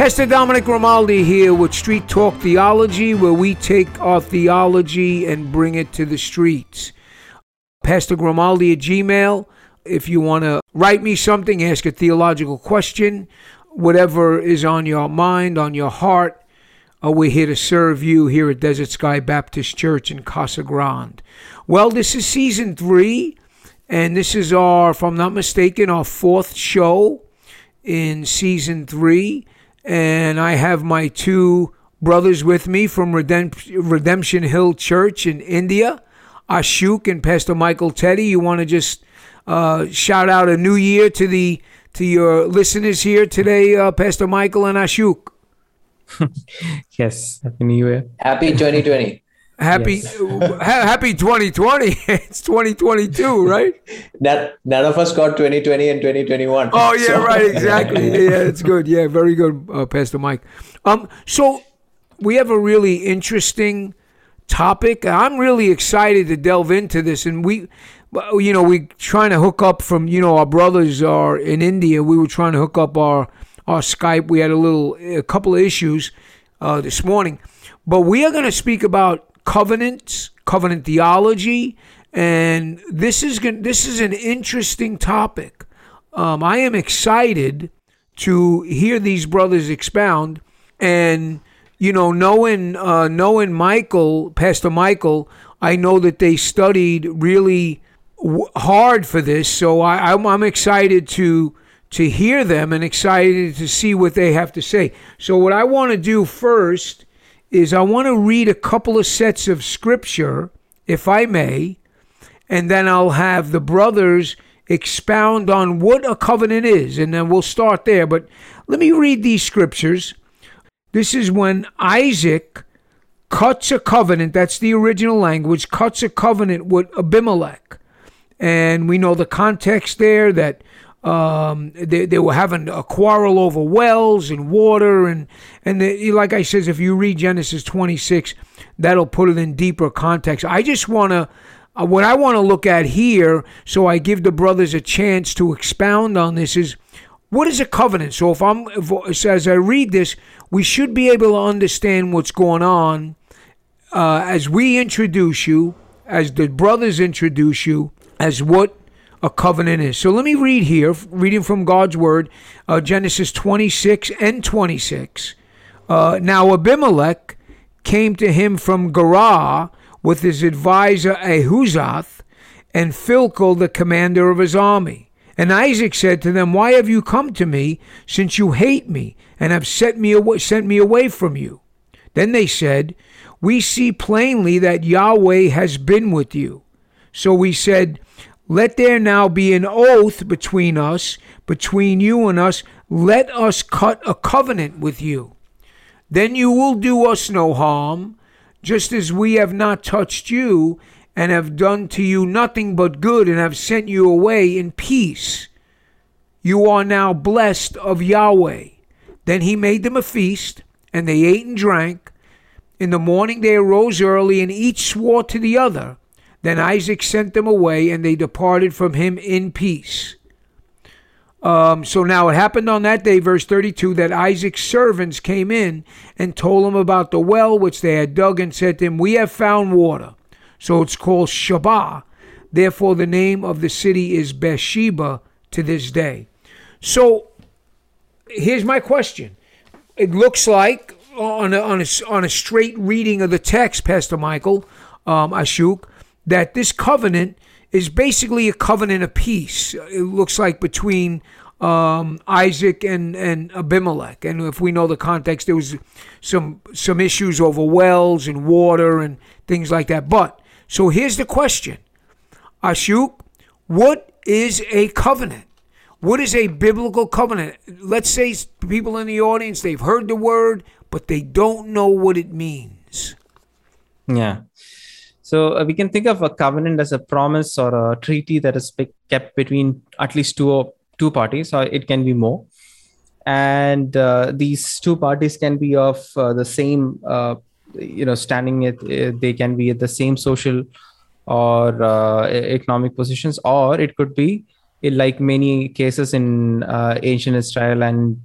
Pastor Dominic Grimaldi here with Street Talk Theology, where we take our theology and bring it to the streets. Pastor Grimaldi at Gmail. If you want to write me something, ask a theological question, whatever is on your mind, on your heart, uh, we're here to serve you here at Desert Sky Baptist Church in Casa Grande. Well, this is season three, and this is our, if I'm not mistaken, our fourth show in season three and I have my two brothers with me from Redemption Hill Church in India, Ashok and Pastor Michael Teddy. You want to just uh, shout out a new year to the to your listeners here today, uh, Pastor Michael and Ashok. yes, happy New Year. Happy 2020. Happy yes. happy 2020. it's 2022, right? That none of us got 2020 and 2021. Oh yeah, so. right, exactly. yeah, it's good. Yeah, very good, uh, Pastor Mike. Um, so we have a really interesting topic. I'm really excited to delve into this, and we, you know, we trying to hook up from you know our brothers are in India. We were trying to hook up our our Skype. We had a little a couple of issues uh, this morning, but we are going to speak about covenants, covenant theology, and this is going this is an interesting topic. Um, I am excited to hear these brothers expound, and you know, knowing uh, knowing Michael, Pastor Michael, I know that they studied really w- hard for this, so I, I'm, I'm excited to to hear them and excited to see what they have to say. So, what I want to do first is I want to read a couple of sets of scripture, if I may, and then I'll have the brothers expound on what a covenant is, and then we'll start there. But let me read these scriptures. This is when Isaac cuts a covenant, that's the original language, cuts a covenant with Abimelech. And we know the context there that um, they, they were having a quarrel over wells and water, and and the, like I says, if you read Genesis 26, that'll put it in deeper context. I just want to. Uh, what I want to look at here, so I give the brothers a chance to expound on this, is what is a covenant? So if I'm, if, as I read this, we should be able to understand what's going on uh, as we introduce you, as the brothers introduce you, as what a covenant is. So let me read here, reading from God's word, uh, Genesis 26 and 26. Uh, now Abimelech came to him from Gerar with his advisor Ahuzath and Phicol, the commander of his army. And Isaac said to them, Why have you come to me, since you hate me, and have sent me away, sent me away from you? Then they said, We see plainly that Yahweh has been with you. So we said, let there now be an oath between us, between you and us. Let us cut a covenant with you. Then you will do us no harm, just as we have not touched you, and have done to you nothing but good, and have sent you away in peace. You are now blessed of Yahweh. Then he made them a feast, and they ate and drank. In the morning they arose early, and each swore to the other then Isaac sent them away, and they departed from him in peace. Um, so now it happened on that day, verse 32, that Isaac's servants came in and told him about the well which they had dug and said to him, We have found water. So it's called Shabah. Therefore, the name of the city is Beersheba to this day. So here's my question. It looks like, on a, on a, on a straight reading of the text, Pastor Michael, um, Ashok, that this covenant is basically a covenant of peace. It looks like between um, Isaac and, and Abimelech. And if we know the context, there was some some issues over wells and water and things like that. But so here's the question, Ashok, what is a covenant? what is a biblical covenant? Let's say people in the audience they've heard the word, but they don't know what it means. Yeah. So uh, we can think of a covenant as a promise or a treaty that is kept between at least two two parties, or it can be more. And uh, these two parties can be of uh, the same, uh, you know, standing. Uh, they can be at the same social or uh, economic positions, or it could be like many cases in uh, ancient Israel, and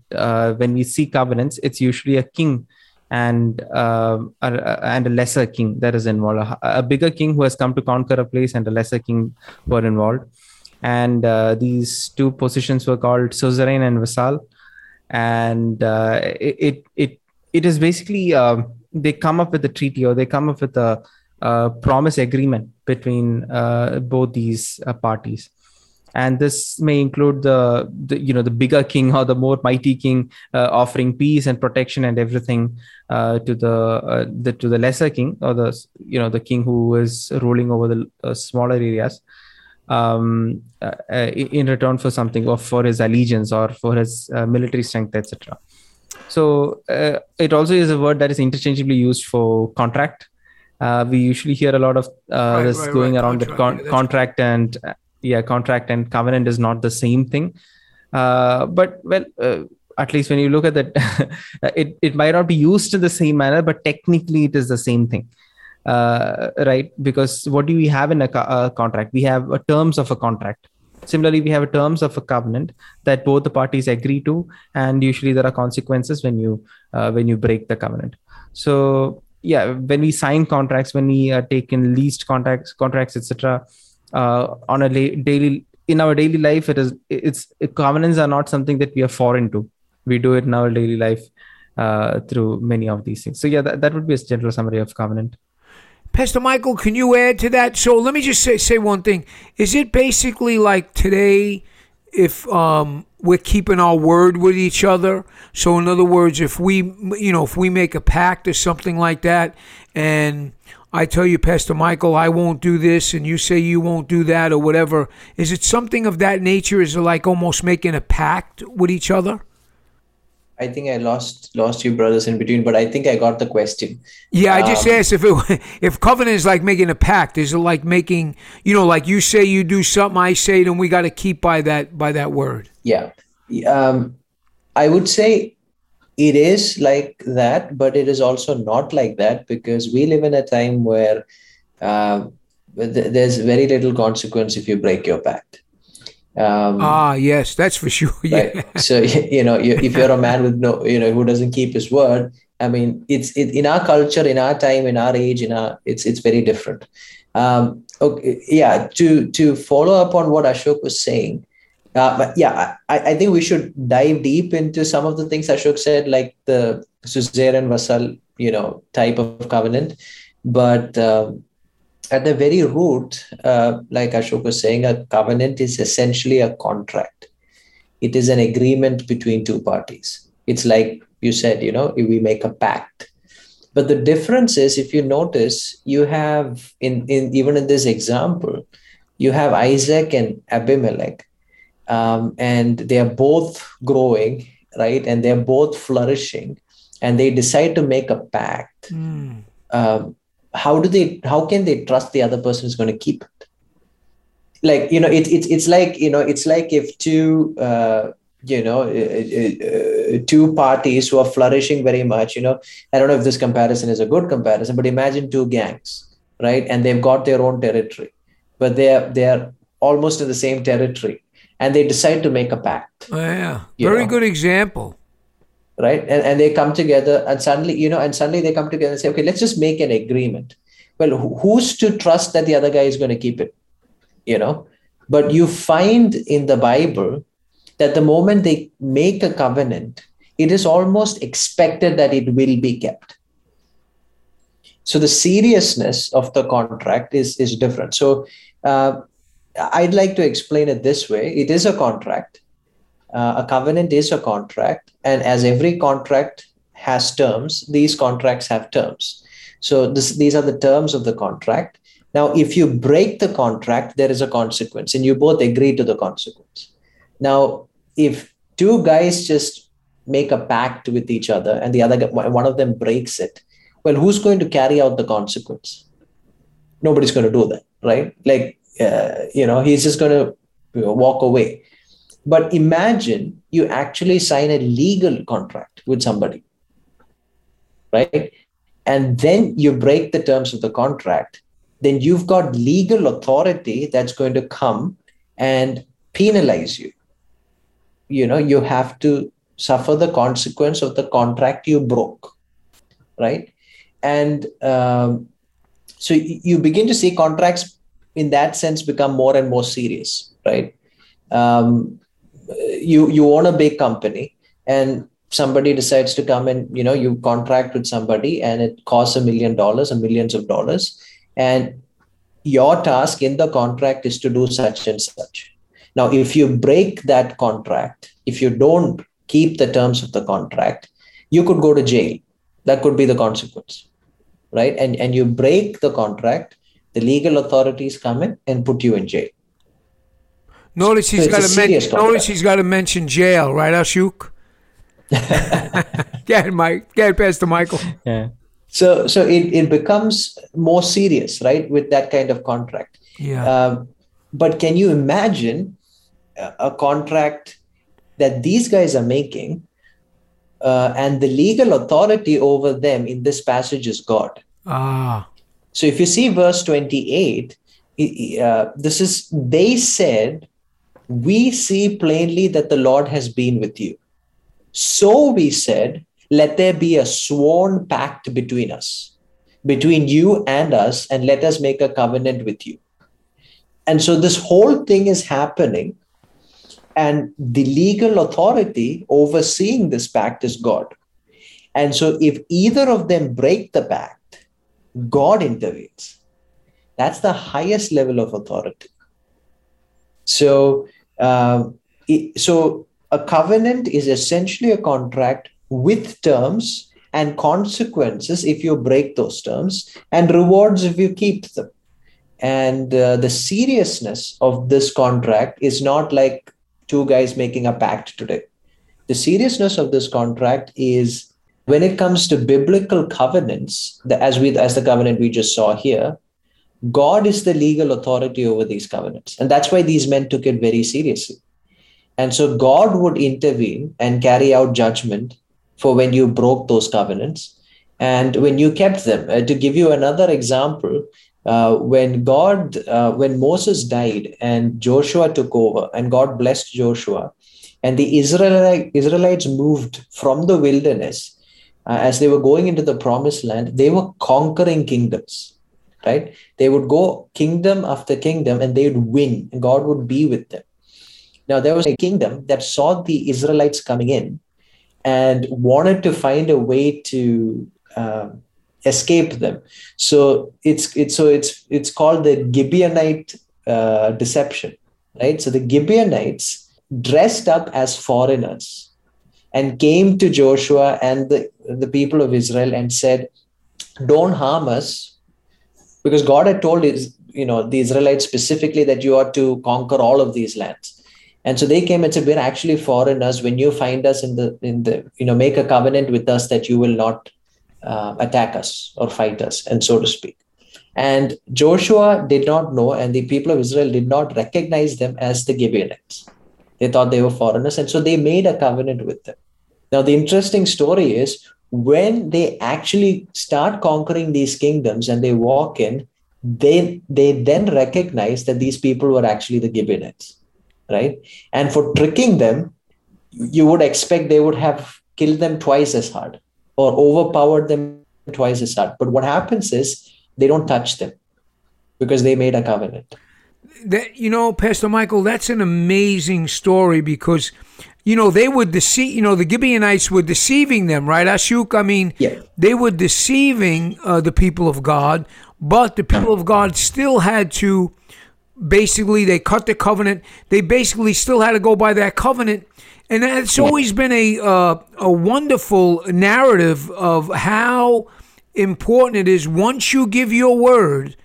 when we see covenants, it's usually a king and uh, a, and a lesser king that is involved. A, a, bigger king who has come to conquer a place, and a lesser king were involved. And uh, these two positions were called suzerain and vassal, and uh, it, it it is basically um, they come up with a treaty or they come up with a, a promise agreement between uh, both these parties and this may include the, the you know the bigger king or the more mighty king uh, offering peace and protection and everything uh, to the, uh, the to the lesser king or the you know the king who is ruling over the uh, smaller areas um, uh, uh, in return for something or for his allegiance or for his military strength etc so it also is a word that is interchangeably used for contract. We usually hear a lot of right, this right, going right. around contract, the con- yeah, contract and yeah contract and covenant is not the same thing. Uh, but well uh, at least when you look at that it, it might not be used in the same manner but technically it is the same thing. Uh, right? Because what do we have in a, co- a contract? We have terms of a contract. Similarly we have terms of a covenant that both the parties agree to and usually there are consequences when you uh, when you break the covenant. So yeah when we sign contracts when we uh, take in leased contracts contracts etc uh, on a la- daily in our daily life it is it's it, covenants are not something that we are foreign to. We do it in our daily life uh, through many of these things. So yeah that, that would be a general summary of covenant. Pastor michael can you add to that? So let me just say say one thing. Is it basically like today if um, we're keeping our word with each other? So in other words if we you know if we make a pact or something like that and I tell you, Pastor Michael, I won't do this, and you say you won't do that, or whatever. Is it something of that nature? Is it like almost making a pact with each other? I think I lost lost you brothers in between, but I think I got the question. Yeah, I just um, asked if it if covenant is like making a pact. Is it like making you know, like you say you do something, I say it, and we got to keep by that by that word. Yeah, um, I would say it is like that, but it is also not like that because we live in a time where uh, th- there's very little consequence if you break your pact. Um, ah, yes, that's for sure. Yeah. Right? So you know, you, if you're a man with no, you know, who doesn't keep his word, I mean, it's it, in our culture, in our time, in our age, in our it's it's very different. Um, okay, yeah. To to follow up on what Ashok was saying, uh, but yeah, I, I think we should dive deep into some of the things Ashok said, like the suzerain vassal, you know, type of covenant. But uh, at the very root, uh, like Ashok was saying, a covenant is essentially a contract. It is an agreement between two parties. It's like you said, you know, we make a pact. But the difference is, if you notice, you have in, in even in this example, you have Isaac and Abimelech um, and they are both growing right? And they're both flourishing. And they decide to make a pact. Mm. um, how do they how can they trust the other person is going to keep it? Like you know it, it, it's like you know it's like if two uh, you know uh, uh, uh, two parties who are flourishing very much you know i don't know if this comparison is a good comparison but imagine two gangs right? And they've got their own territory but they're they're almost in the same territory and they decide to make a pact. Oh, yeah, very know? good example. Right, and and they come together, and suddenly you know, and suddenly they come together and say, okay, let's just make an agreement. Well, who's to trust that the other guy is going to keep it? You know, but you find in the Bible that the moment they make a covenant, it is almost expected that it will be kept. So the seriousness of the contract is is different. So uh, I'd like to explain it this way it is a contract. Uh, a covenant is a contract. And as every contract has terms, these contracts have terms. So this, these are the terms of the contract. Now, if you break the contract, there is a consequence, and you both agree to the consequence. Now, if two guys just make a pact with each other and the other one of them breaks it, well, who's going to carry out the consequence? Nobody's going to do that, right? Like, uh, you know, he's just going to walk away. But imagine you actually sign a legal contract with somebody, right? And then you break the terms of the contract, then you've got legal authority that's going to come and penalize you. You know, you have to suffer the consequence of the contract you broke, right? And um, so you begin to see contracts in that sense become more and more serious, right? Um, you you own a big company and somebody decides to come and you know you contract with somebody and it costs a million dollars or millions of dollars and your task in the contract is to do such and such. Now if you break that contract if you don't keep the terms of the contract you could go to jail. That could be the consequence right? And and you break the contract the legal authorities come in and put you in jail Notice he's got to mention. Notice he's got to mention jail, right, Ashok? Get Mike. Get past Pastor Michael. Yeah. So, so it, it becomes more serious, right, with that kind of contract. Yeah. Um, but can you imagine a, a contract that these guys are making, uh, and the legal authority over them in this passage is God? Ah. So, if you see verse twenty-eight, uh, this is they said we see plainly that the Lord has been with you. So we said, let there be a sworn pact between us, between you and us, and let us make a covenant with you. And so this whole thing is happening, and the legal authority overseeing this pact is God. And so if either of them break the pact, God intervenes. That's the highest level of authority. So um, so a covenant is essentially a contract with terms and consequences if you break those terms and rewards if you keep them and uh, the seriousness of this contract is not like two guys making a pact today the seriousness of this contract is when it comes to biblical covenants the, as we as the covenant we just saw here God is the legal authority over these covenants. And that's why these men took it very seriously. And so God would intervene and carry out judgment for when you broke those covenants and when you kept them. Uh, to give you another example, uh, when God, uh, when Moses died and Joshua took over and God blessed Joshua, and the Israelite, Israelites moved from the wilderness uh, as they were going into the promised land, they were conquering kingdoms right? They would go kingdom after kingdom and they would win, and God would be with them. Now, there was a kingdom that saw the Israelites coming in and wanted to find a way to um, escape them. So it's it's so it's it's called the Gibeonite uh, deception, right? So the Gibeonites dressed up as foreigners and came to Joshua and the, the people of Israel and said, "Don't harm us because God had told his, you know, the Israelites specifically that you are to conquer all of these lands. And so they came and said, We're actually foreigners. When you find us in the in the, you know, make a covenant with us that you will not uh, attack us or fight us, and so to speak. And Joshua did not know, and the people of Israel did not recognize them as the Gibeonites. They thought they were foreigners, and so they made a covenant with them. Now, the interesting story is when they actually start conquering these kingdoms and they walk in, they they then recognize that these people were actually the Gibeonites, right? And for tricking them, you would expect they would have killed them twice as hard or overpowered them twice as hard. But what happens is they don't touch them because they made a covenant. That you know, Pastor Michael, that's an amazing story because you know, they were deceive. You know, the Gibeonites were deceiving them, right, Ashok? I mean, yeah. they were deceiving uh, the people of God, but the people of God still had to. Basically, they cut the covenant. They basically still had to go by that covenant, and it's always been a uh, a wonderful narrative of how important it is once you give your word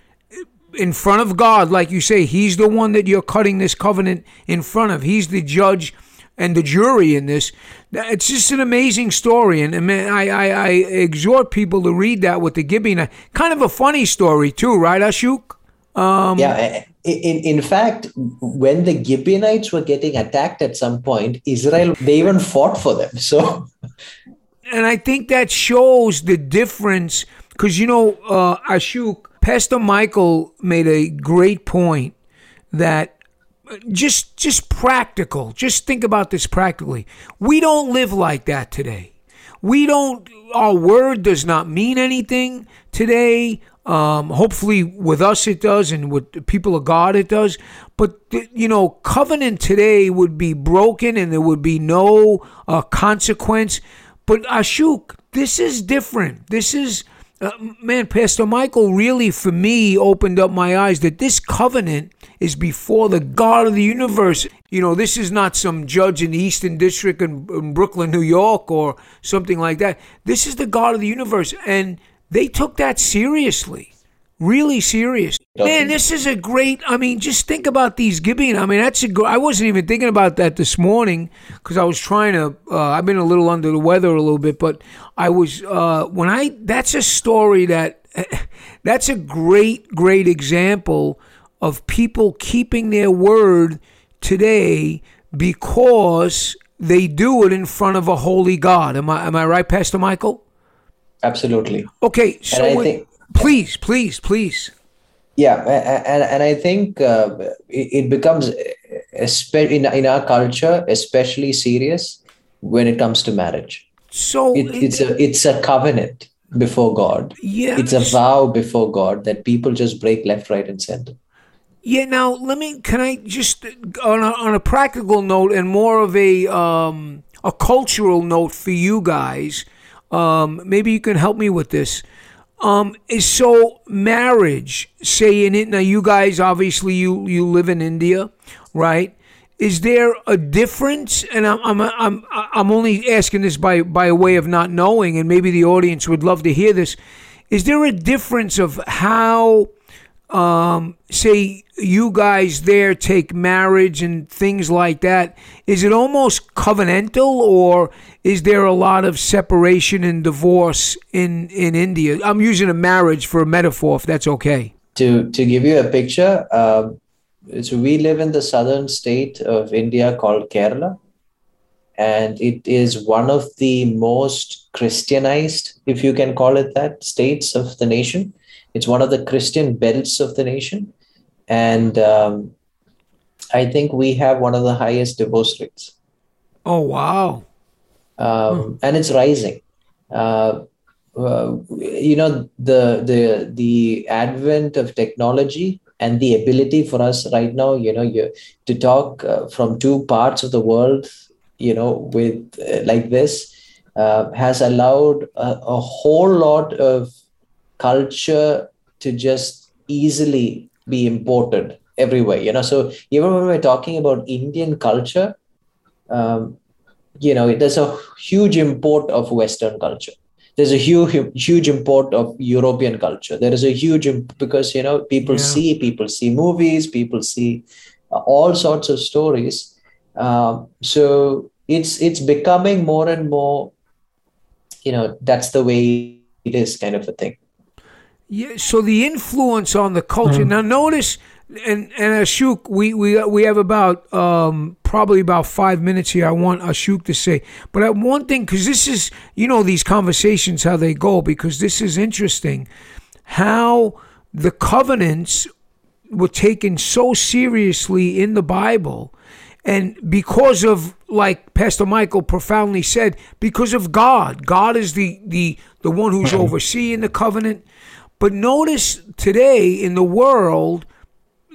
in front of God, like you say, He's the one that you're cutting this covenant in front of. He's the judge and the jury in this. It's just an amazing story, and I, I, I exhort people to read that with the Gibeon. Kind of a funny story too, right, Ashok? Um, yeah. In in fact, when the Gibeonites were getting attacked at some point, Israel they even fought for them. So, and I think that shows the difference because you know, uh, Ashok, Pastor Michael made a great point that just just practical. Just think about this practically. We don't live like that today. We don't. Our word does not mean anything today. Um, hopefully, with us it does, and with people of God it does. But you know, covenant today would be broken, and there would be no uh, consequence. But Ashok, this is different. This is uh, man, Pastor Michael really, for me, opened up my eyes that this covenant is before the God of the universe. You know, this is not some judge in the Eastern District in, in Brooklyn, New York, or something like that. This is the God of the universe. And they took that seriously really serious. Man, this is a great. I mean, just think about these Gibeon. I mean, that's a. I wasn't even thinking about that this morning because I was trying to. Uh, I've been a little under the weather a little bit, but I was uh, when I. That's a story that. That's a great, great example of people keeping their word today because they do it in front of a holy God. Am I am I right, Pastor Michael? Absolutely. Okay, so think, Please, please, please. Yeah, and and I think uh, it, becomes in in our culture especially serious when it comes to marriage. So it, it's a it's a covenant before God. Yeah, it's a vow before God that people just break left, right, and center. Yeah. Now, let me. Can I just on a, on a practical note and more of a um, a cultural note for you guys? Um, maybe you can help me with this. Um, so marriage, say in it now, you guys obviously you you live in India, right? Is there a difference? And I'm I'm I'm I'm only asking this by by way of not knowing, and maybe the audience would love to hear this. Is there a difference of how, um, say, you guys there take marriage and things like that? Is it almost covenantal, or is there a lot of separation and divorce in in India? I'm using a marriage for a metaphor, if that's okay. To to give you a picture, um, so we live in the southern state of India called Kerala, and it is one of the most Christianized, if you can call it that, states of the nation. It's one of the Christian belts of the nation, and um, I think we have one of the highest divorce rates. Oh wow! um, hmm. and it's rising. Uh, uh, you know the the the advent of technology and the ability for us right now you know you, to talk uh, from two parts of the world you know with uh, like this uh, has allowed a, a, whole lot of culture to just easily be imported everywhere you know? So even when we're talking about indian culture um, you know there's a huge import of western culture. There's a huge huge import of european culture. There is a huge because you know people yeah. see people see movies people see uh, all sorts of stories. Um, so it's it's becoming more and more you know that's the way it is kind of a thing yeah so the influence on the culture mm. now notice and and Ashok, we we we have about um, probably about five minutes here. I want Ashok to say, but one thing because this is you know these conversations how they go because this is interesting, how the covenants were taken so seriously in the Bible, and because of like Pastor Michael profoundly said, because of God, God is the the the one who's overseeing the covenant. But notice today in the world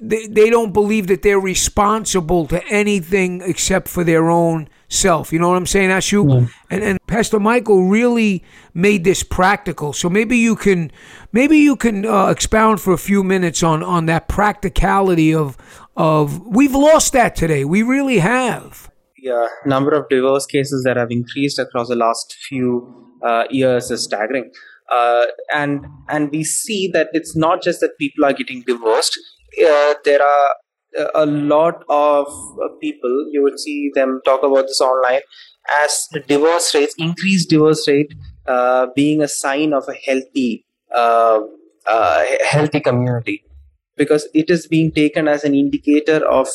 they, they don't believe that they're responsible to anything except for their own self. You know what I'm saying, Ashok? Yeah. And and Pastor Michael really made this practical. So maybe you can maybe you can uh, expound for a few minutes on on that practicality of of we've lost that today. We really have. Yeah, number of divorce cases that have increased across the last few uh, years is staggering. Uh, and and we see that it's not just that people are getting divorced. Uh, there are a lot of uh, people you would see them talk about this online as divorce rates increased divorce rate uh, being a sign of a healthy uh, uh, healthy community. Because it is being taken as an indicator of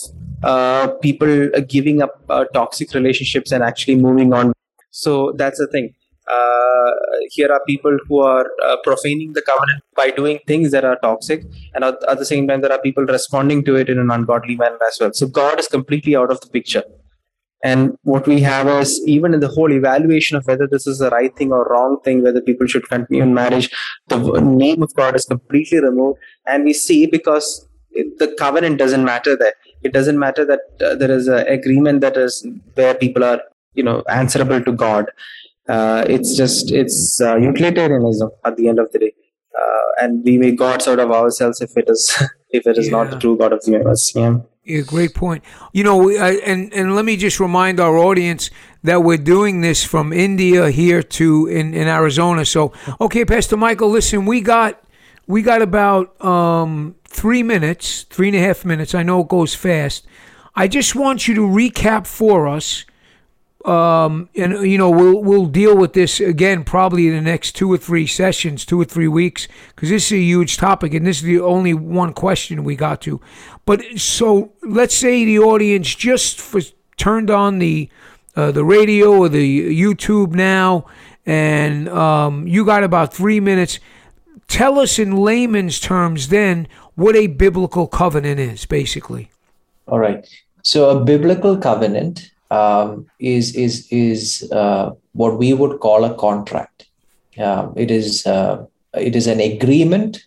people giving up toxic relationships and actually moving on. So that's the thing uh, here are people who are uh, profaning the covenant by doing things that are toxic and at, at, the same time there are people responding to it in an ungodly manner as well. So god is completely out of the picture. And what we have is even in the whole evaluation of whether this is the right thing or wrong thing whether people should continue in marriage the name of god is completely removed. And we see because the covenant doesn't matter there. It doesn't matter that uh, there is an agreement that is where people are you know answerable to god uh, it's just it's uh, utilitarianism at the end of the day uh, and we make gods out of ourselves if it is if it is yeah. not the true god of the universe yeah yeah, great point. You know, and and let me just remind our audience that we're doing this from India here to in, in Arizona. So, okay, Pastor Michael, listen, we got we got about um, three minutes, three and a half minutes. I know it goes fast. I just want you to recap for us um, and you know we'll we'll deal with this again probably in the next two or three sessions, two or three weeks, because this is a huge topic, and this is the only one question we got to. But so let's say the audience just for, turned on the uh, the radio or the YouTube now, and um, you got about three minutes. Tell us in layman's terms then what a biblical covenant is, basically. All right. So a biblical covenant um, is is is uh, what we would call a contract. Uh, it is uh, it is an agreement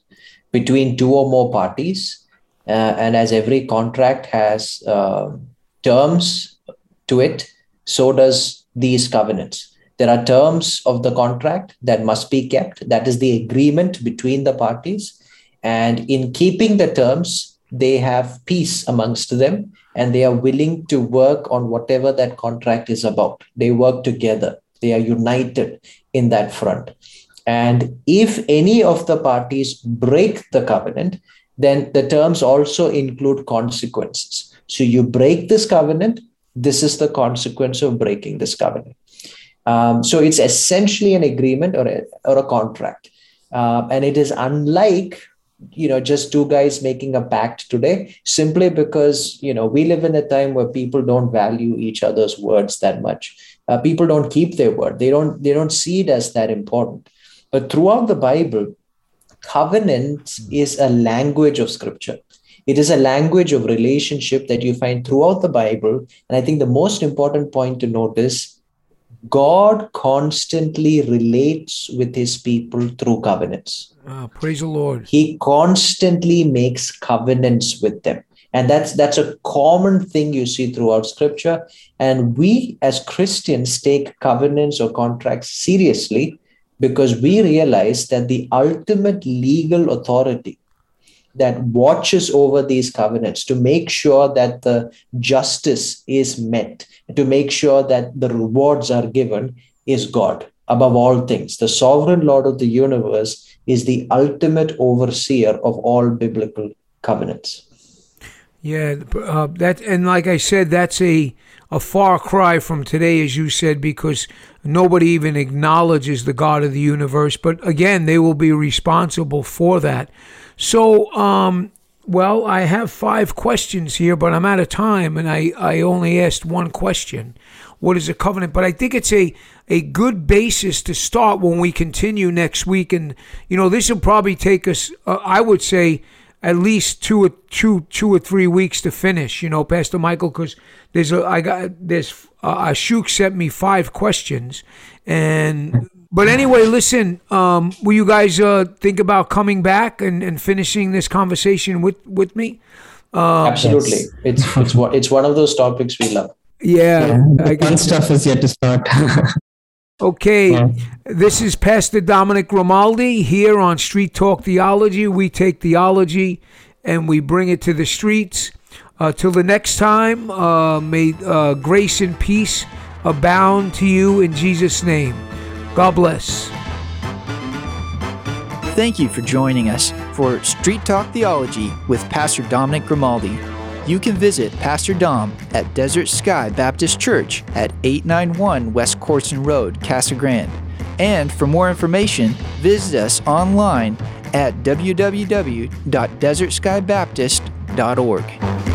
between two or more parties, uh, and as every contract has um, terms to it, so does these covenants. There are terms of the contract that must be kept. That is the agreement between the parties, and in keeping the terms, they have peace amongst them and they are willing to work on whatever that contract is about. They work together, they are united in that front. And if any of the parties break the covenant, then the terms also include consequences. So you break this covenant, this is the consequence of breaking this covenant. Um, so it's essentially an agreement or a, or a contract. Uh, and it is unlike you know just two guys making a pact today simply because you know we live in a time where people don't value each other's words that much. Uh, people don't keep their word. They don't they don't see it as that important. But throughout the bible covenant is a language of scripture. It is a language of relationship that you find throughout the bible. And i think the most important point to note is God constantly relates with his people through covenants. Oh, praise the Lord. He constantly makes covenants with them. And that's that's a common thing you see throughout scripture. And we as Christians take covenants or contracts seriously because we realize that the ultimate legal authority that watches over these covenants to make sure that the justice is met, to make sure that the rewards are given, is God. Above all things, the sovereign Lord of the universe is the ultimate overseer of all biblical covenants. Yeah, uh, that and like I said, that's a a far cry from today, as you said, because nobody even acknowledges the God of the universe. But again, they will be responsible for that. So, um, well, I have five questions here, but I'm out of time, and I, I only asked one question. What is a covenant? But I think it's a, a good basis to start when we continue next week. And, you know, this will probably take us, uh, I would say, at least two or two two or three weeks to finish. You know, Pastor Michael, because there's a I got there's uh, Ashok sent me five questions, and but anyway, listen. Um, will you guys uh, think about coming back and, and finishing this conversation with with me? Um, Absolutely, it's it's it's one of those topics we love. Yeah, yeah fun stuff is yet to start. okay, this is Pastor Dominic Grimaldi here on Street Talk Theology. We take theology and we bring it to the streets. Uh, till the next time, uh, may uh, grace and peace abound to you in Jesus' name. God bless. Thank you for joining us for Street Talk Theology with Pastor Dominic Grimaldi. You can visit Pastor Dom at Desert Sky Baptist Church at 891 West Kortsen Road, Casa Grande. And for more information, visit us online at www.desertskybaptist.org.